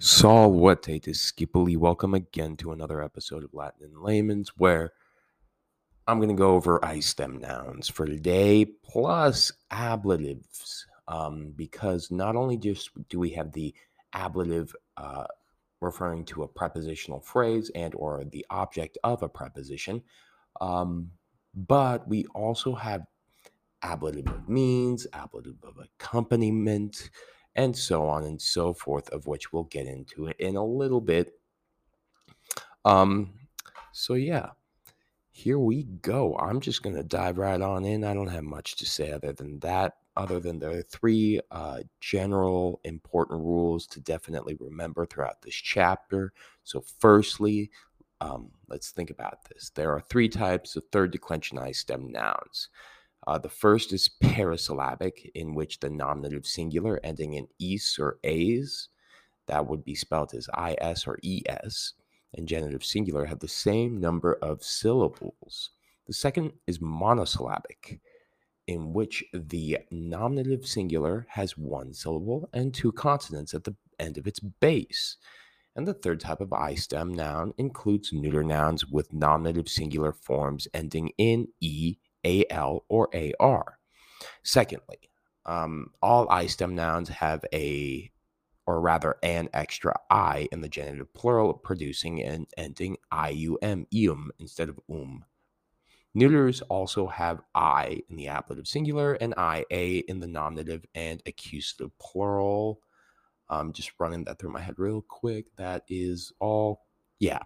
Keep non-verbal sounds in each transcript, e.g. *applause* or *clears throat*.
Salvete discipuli. Welcome again to another episode of Latin in Layman's, where I'm going to go over I stem nouns for today, plus ablatives, um, because not only just do we have the ablative uh, referring to a prepositional phrase and or the object of a preposition, um, but we also have ablative of means, ablative of accompaniment, and so on and so forth, of which we'll get into it in a little bit. Um, so yeah, here we go. I'm just gonna dive right on in. I don't have much to say other than that, other than there are three uh, general important rules to definitely remember throughout this chapter. So, firstly, um, let's think about this. There are three types of third declension I stem nouns. Uh, the first is parisyllabic, in which the nominative singular ending in is or as, that would be spelled as is or es, and genitive singular have the same number of syllables. The second is monosyllabic, in which the nominative singular has one syllable and two consonants at the end of its base. And the third type of I stem noun includes neuter nouns with nominative singular forms ending in e AL, or AR. Secondly, um, all I stem nouns have a, or rather, an extra I in the genitive plural, producing an ending IUM, instead of um. Neuters also have I in the ablative singular and IA in the nominative and accusative plural. Um, just running that through my head real quick. That is all, yeah.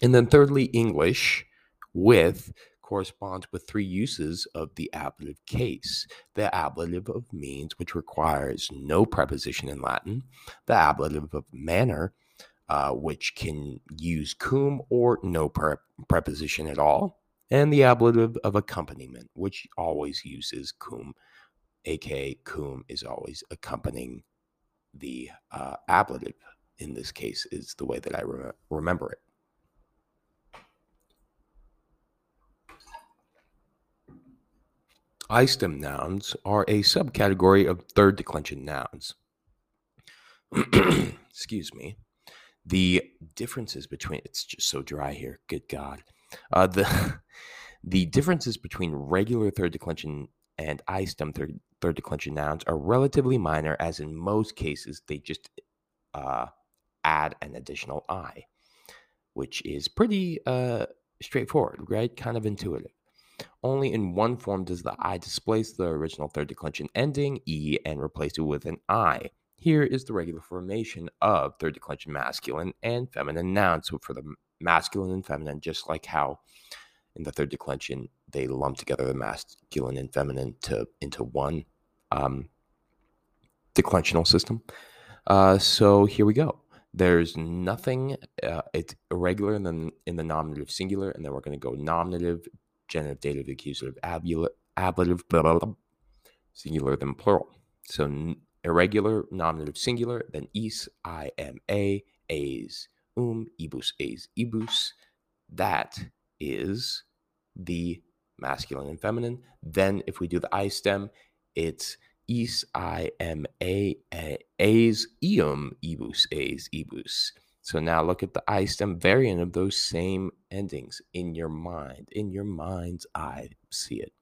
And then thirdly, English with corresponds with three uses of the ablative case the ablative of means, which requires no preposition in Latin, the ablative of manner, uh, which can use cum or no pre- preposition at all, and the ablative of accompaniment, which always uses cum, aka cum is always accompanying the uh, ablative. In this case, is the way that I re- remember it. I stem nouns are a subcategory of third declension nouns. *clears throat* Excuse me. The differences between it's just so dry here. Good God. Uh, the *laughs* the differences between regular third declension and I stem third, third declension nouns are relatively minor, as in most cases they just uh, add an additional I, which is pretty uh, straightforward, right? Kind of intuitive. Only in one form does the I displace the original third declension ending, E, and replace it with an I. Here is the regular formation of third declension masculine and feminine nouns. So for the masculine and feminine, just like how in the third declension they lump together the masculine and feminine to into one um, declensional system. Uh, so here we go. There's nothing. Uh, it's irregular in the, in the nominative singular, and then we're going to go nominative genitive, dative, accusative, ablative, blah, blah, blah, singular, then plural. So n- irregular, nominative, singular, then is, I, am, a, a's, um, ibus, a's, ibus. That is the masculine and feminine. Then if we do the I stem, it's is, I, am, a, a a's, ium, ibus, a's, ibus. So now look at the I stem variant of those same endings in your mind. In your mind's eye, see it.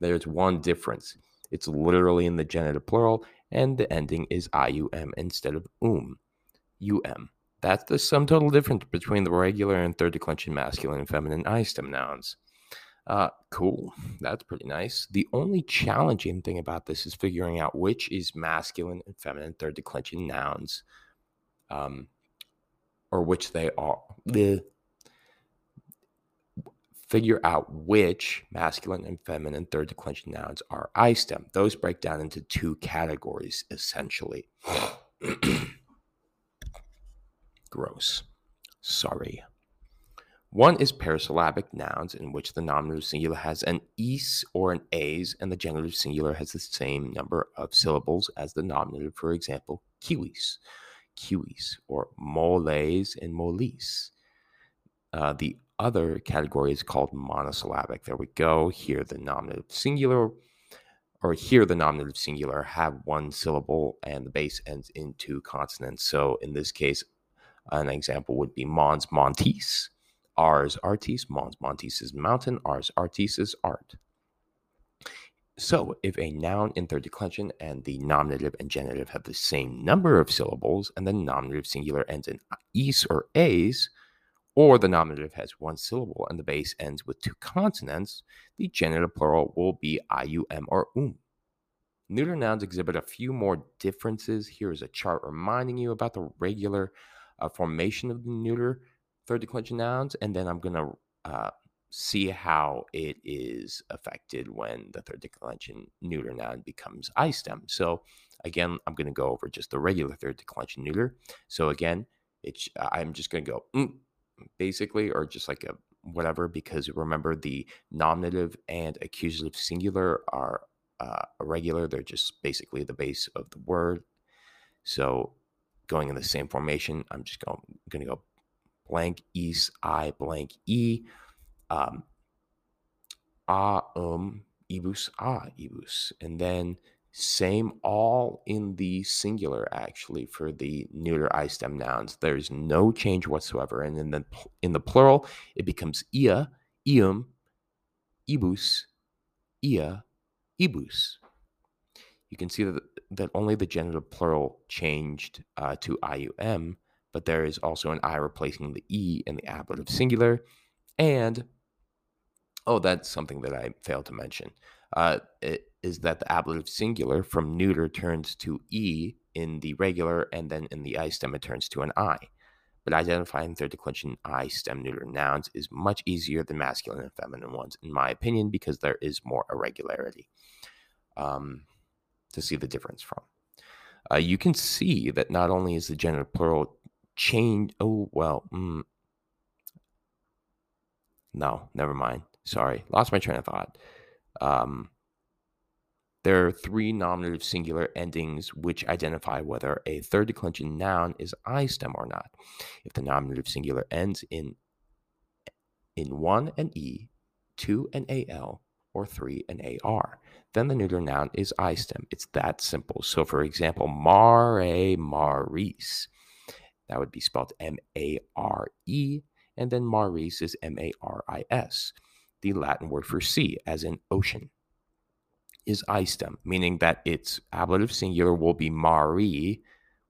There's one difference. It's literally in the genitive plural, and the ending is IUM instead of um. UM. That's the sum total difference between the regular and third declension masculine and feminine I stem nouns. Uh, cool. That's pretty nice. The only challenging thing about this is figuring out which is masculine and feminine third declension nouns. Um, or which they are. The figure out which masculine and feminine third declension nouns are I stem. Those break down into two categories essentially. *clears throat* Gross. Sorry. One is parisyllabic nouns in which the nominative singular has an is or an as, and the genitive singular has the same number of syllables as the nominative, for example, kiwis kiwis or moles and molis. Uh, the other category is called monosyllabic. There we go. Here, the nominative singular, or here the nominative singular have one syllable and the base ends in two consonants. So in this case, an example would be Mons Montis, Ars Artis, Mons Montis is mountain, Ars Artis is art. So, if a noun in third declension and the nominative and genitive have the same number of syllables, and the nominative singular ends in is or a's, or the nominative has one syllable and the base ends with two consonants, the genitive plural will be ium or um. Neuter nouns exhibit a few more differences. Here is a chart reminding you about the regular uh, formation of the neuter third declension nouns, and then I'm going to uh, see how it is affected when the third declension neuter noun becomes I stem. So again, I'm going to go over just the regular third declension neuter. So again, it's I'm just going to go mm, basically, or just like a whatever, because remember the nominative and accusative singular are uh, irregular. They're just basically the base of the word. So going in the same formation, I'm just going, going to go blank east, I blank E, um, a um, ibus, a ibus. And then same all in the singular actually for the neuter I stem nouns. There's no change whatsoever. And then in the plural, it becomes ia, ium, ibus, ia, ibus. You can see that, that only the genitive plural changed uh, to ium, but there is also an I replacing the E in the ablative singular. And, oh, that's something that I failed to mention. Uh, is that the ablative singular from neuter turns to E in the regular, and then in the I stem it turns to an I. But identifying third declension I stem neuter nouns is much easier than masculine and feminine ones, in my opinion, because there is more irregularity um, to see the difference from. Uh, you can see that not only is the genitive plural change. Oh, well. Mm, no, never mind. Sorry. Lost my train of thought. Um, there are three nominative singular endings which identify whether a third declension noun is I stem or not. If the nominative singular ends in in one an E, two an AL, or three an AR, then the neuter noun is I stem. It's that simple. So, for example, mare maris that would be spelled M A R E, and then Maris is M A R I S. The Latin word for sea, as in ocean, is I stem, meaning that its ablative singular will be Mari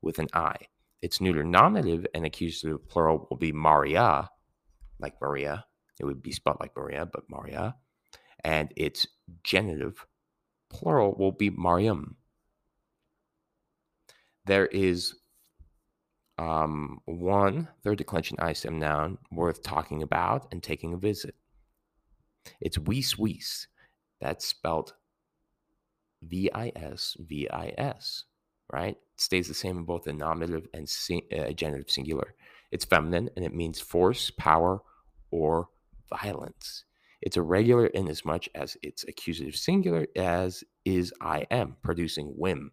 with an I. Its neuter nominative and accusative plural will be Maria, like Maria. It would be spelled like Maria, but Maria. And its genitive plural will be Mariam. There is um, one third declension I stem noun worth talking about and taking a visit. It's vis vis. That's spelled V I S V I S, right? It stays the same in both the nominative and sing, uh, genitive singular. It's feminine and it means force, power, or violence. It's irregular in as much as it's accusative singular as is I am, producing vim,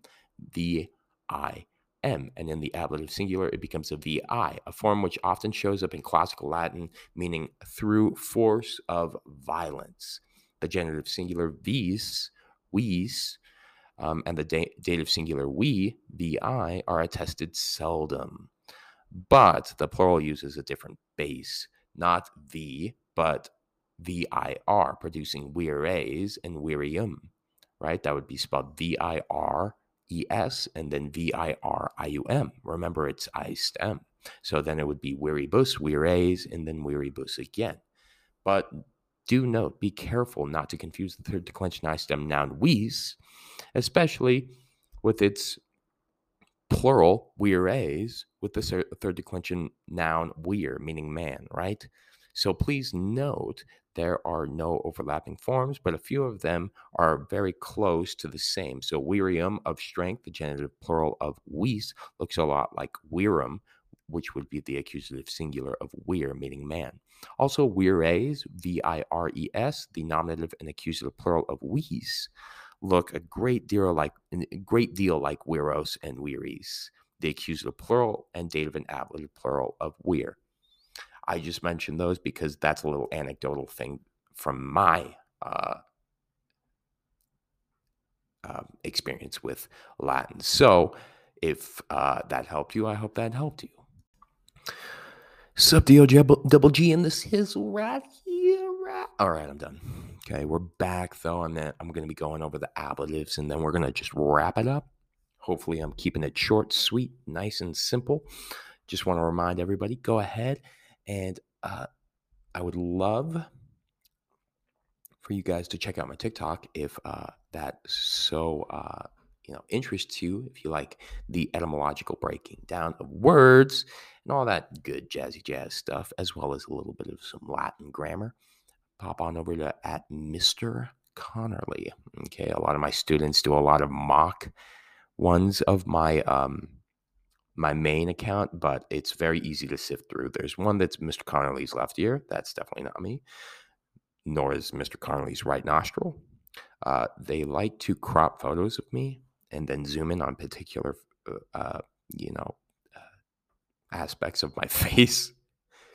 V I M, and in the ablative singular, it becomes a VI, a form which often shows up in classical Latin, meaning through force of violence. The genitive singular vis, vis, um, and the da- dative singular we, vi, are attested seldom. But the plural uses a different base, not v, but vir, producing vires and virium, right? That would be spelled V I R E S and then V I R I U M. Remember, it's I stem. So then it would be viribus, vires, and then viribus again. But do note, be careful not to confuse the third declension I stem noun vis, especially with its plural vires with the third declension noun vir, meaning man, right? So please note there are no overlapping forms, but a few of them are very close to the same. So virium of strength, the genitive plural of vis, looks a lot like virum, which would be the accusative singular of vir, meaning man. Also, vires, V-I-R-E-S, the nominative and accusative plural of vis, look a great deal like a great deal like viros and viris, the accusative plural and dative and ablative plural of vir. I just mentioned those because that's a little anecdotal thing from my uh, uh, experience with Latin. So if uh, that helped you, I hope that helped you. Sup, D-O double G in the sizzle right here. Right. All right, I'm done. Okay, we're back though. I'm gonna, I'm going to be going over the ablatives and then we're going to just wrap it up. Hopefully, I'm keeping it short, sweet, nice, and simple. Just want to remind everybody go ahead and uh, I would love for you guys to check out my TikTok if uh, that so uh, you know interests you. If you like the etymological breaking down of words and all that good jazzy jazz stuff, as well as a little bit of some Latin grammar, pop on over to at Mr. Connerly. Okay, a lot of my students do a lot of mock ones of my um my main account, but it's very easy to sift through. There's one that's Mr. Connolly's left ear. That's definitely not me, nor is Mr. Connolly's right nostril. Uh, they like to crop photos of me and then zoom in on particular, uh, uh you know, uh, aspects of my *laughs* face.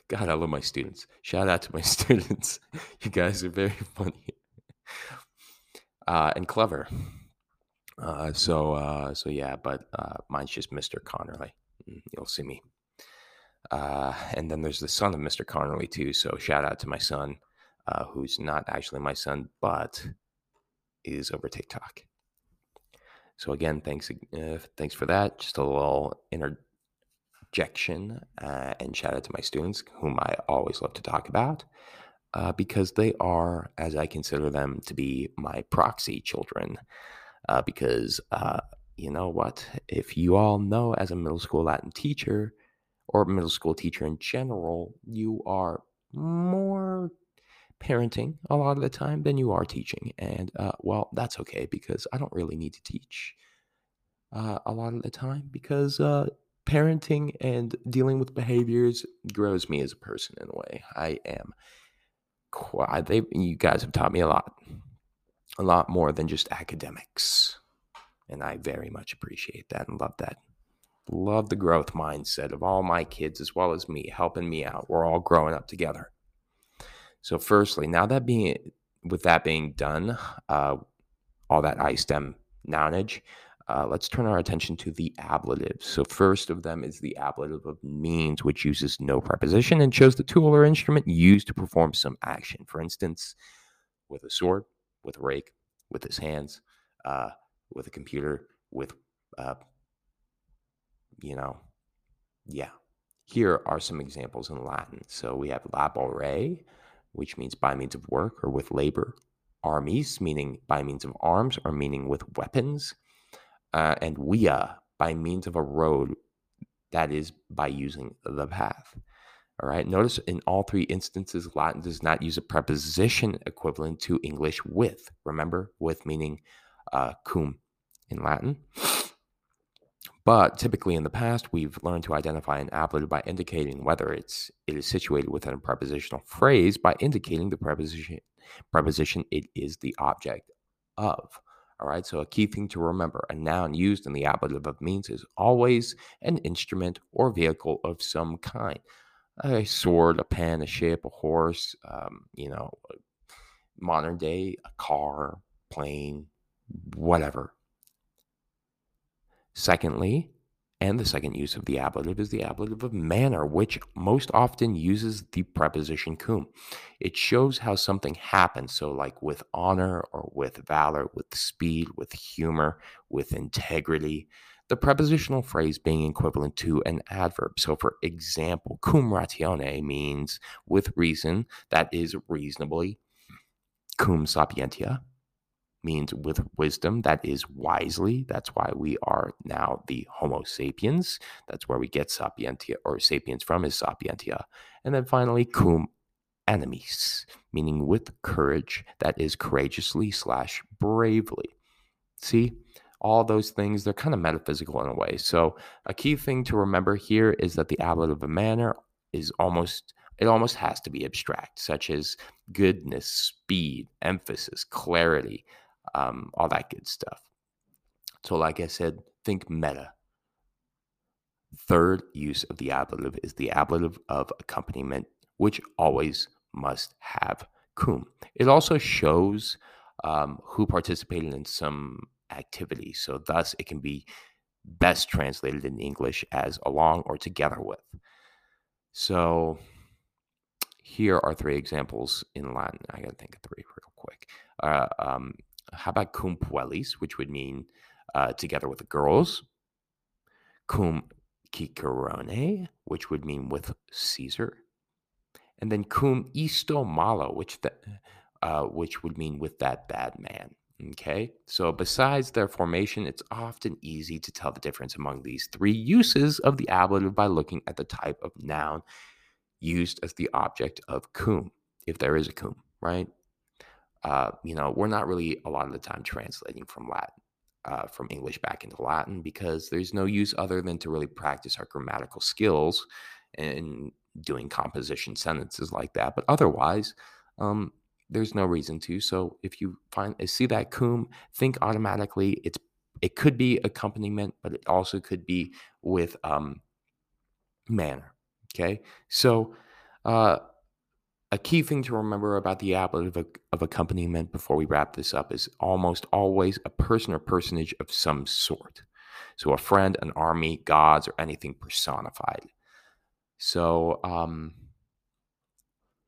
God, I love my students. Shout out to my *laughs* students. you guys are very *laughs* funny uh, and clever. Uh, so uh, so yeah, but uh, mine's just Mr. Connerly. Mm, you'll see me. Uh, and then there's the son of Mr. Connerly too. So shout out to my son, uh, who's not actually my son, but is over TikTok. So again, thanks uh, thanks for that. Just a little interjection and shout out to my students, whom I always love to talk about. Because they are, as I consider them, to be my proxy children uh, because uh, you know what? If you all know, as a middle school Latin teacher or middle school teacher in general, you are more parenting a lot of the time than you are teaching. And uh, well, that's okay because I don't really need to teach uh, a lot of the time because uh, parenting and dealing with behaviors grows me as a person in a way. I am quite, they, you guys have taught me a lot a lot more than just academics. And I very much appreciate that and love that. Love the growth mindset of all my kids as well as me, helping me out. We're all growing up together. So, firstly, now that being with that being done, uh, all that I stem nounage, uh, let's turn our attention to the ablatives. So, first of them is the ablative of means, which uses no preposition and shows the tool or instrument used to perform some action. For instance, with a sword, with rake, with his hands, uh, with a computer, with, uh, you know, yeah. Here are some examples in Latin. So we have laborare, which means by means of work or with labor. Armis, meaning by means of arms or meaning with weapons. Uh, and via, by means of a road, that is by using the path. All right. Notice in all three instances, Latin does not use a preposition equivalent to English with. Remember, with meaning uh, cum in Latin. But typically in the past, we've learned to identify an ablative by indicating whether it's it is situated within a prepositional phrase by indicating the preposition preposition it is the object of. All right. So a key thing to remember: a noun used in the ablative of means is always an instrument or vehicle of some kind a sword, a pen, a ship, a horse, um, you know, modern day, a car, plane, whatever. Secondly, and the second use of the ablative is the ablative of manner, which most often uses the preposition cum. It shows how something happens. So, like with honor or with valor, with speed, with humor, with integrity the prepositional phrase being equivalent to an adverb. So, for example, cum ratione means with reason, that is reasonably. Cum sapientia means with wisdom, that is wisely. That's why we are now the Homo sapiens. That's where we get sapientia or sapiens from, is sapientia. And then finally, cum animis, meaning with courage, that is courageously slash bravely. See? All those things, they're kind of metaphysical in a way. So, a key thing to remember here is that the ablative of a manner is almost it almost has to be abstract, such as goodness, speed, emphasis, clarity, um, all that good stuff. So, like I said, think meta. Third use of the ablative is the ablative of accompaniment, which always must have cum. It also shows um, who participated in some activity. So, thus, it can be best translated in English as along or together with. So, here are three examples in Latin. I got to think of three real quick. Uh, um, how about cum puellis, which would mean uh, together with the girls? Cum cicerone, which would mean with Caesar, and then cum isto malo, which the, uh, which would mean with that bad man. Okay, so besides their formation, it's often easy to tell the difference among these three uses of the ablative by looking at the type of noun used as the object of cum, if there is a cum, right? Uh, you know, we're not really a lot of the time translating from Latin, uh, from English back into Latin because there's no use other than to really practice our grammatical skills and doing composition sentences like that. But otherwise, um, there's no reason to. So if you find uh, see that cum, think automatically it's it could be accompaniment, but it also could be with um, manner. Okay, so uh, a key thing to remember about the ablative of, of accompaniment before we wrap this up is almost always a person or personage of some sort. So a friend, an army, gods, or anything personified. So um,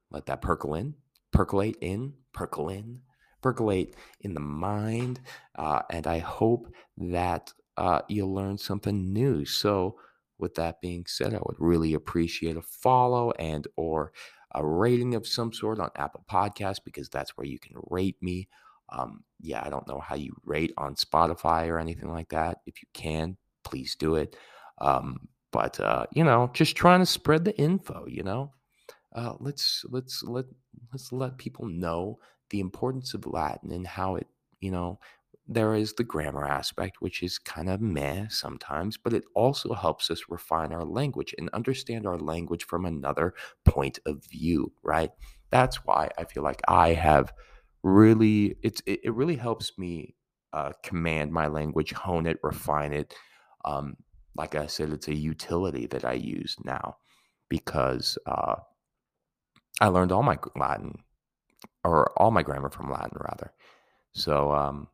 let that percolate in percolate in, percolate in, percolate in the mind. Uh, and I hope that uh, you'll learn something new. So, with that being said, I would really appreciate a follow and or a rating of some sort on Apple Podcasts because that's where you can rate me. Um, yeah, I don't know how you rate on Spotify or anything like that. If you can, please do it. Um, but uh, you know, just trying to spread the info. You know, uh, let's let's let let's let people know the importance of Latin and how it, you know, there is the grammar aspect, which is kind of meh sometimes, but it also helps us refine our language and understand our language from another point of view, right? That's why I feel like I have really it's it, it really helps me uh, command my language, hone it, refine it. Um, like I said, it's a utility that I use now because uh, I learned all my Latin or all my grammar from Latin rather. So um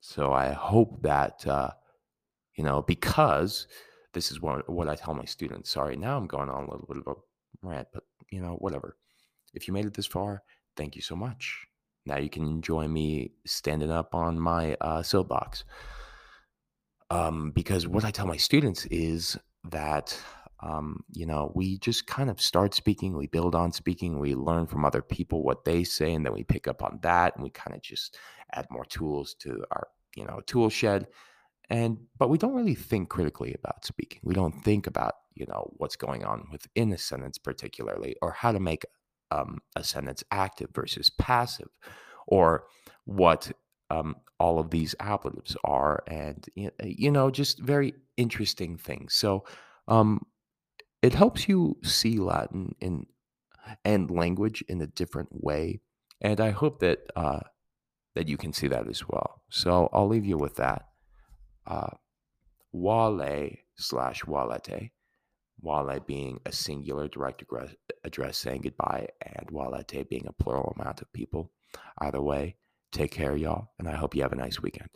so I hope that uh you know because this is what what I tell my students. Sorry, now I'm going on a little bit of a rant, but you know, whatever. If you made it this far, thank you so much. Now you can enjoy me standing up on my uh, soapbox. Um, because what I tell my students is that um, you know, we just kind of start speaking, we build on speaking, we learn from other people what they say, and then we pick up on that and we kind of just add more tools to our, you know, tool shed. And but we don't really think critically about speaking. We don't think about, you know, what's going on within a sentence particularly, or how to make um, a sentence active versus passive, or what um, all of these ablatives are, and you know, just very interesting things. So um, it helps you see Latin in and language in a different way, and I hope that uh, that you can see that as well. So I'll leave you with that. Uh, vale slash valete, vale being a singular direct address, address saying goodbye, and valete being a plural amount of people. Either way, take care, y'all, and I hope you have a nice weekend.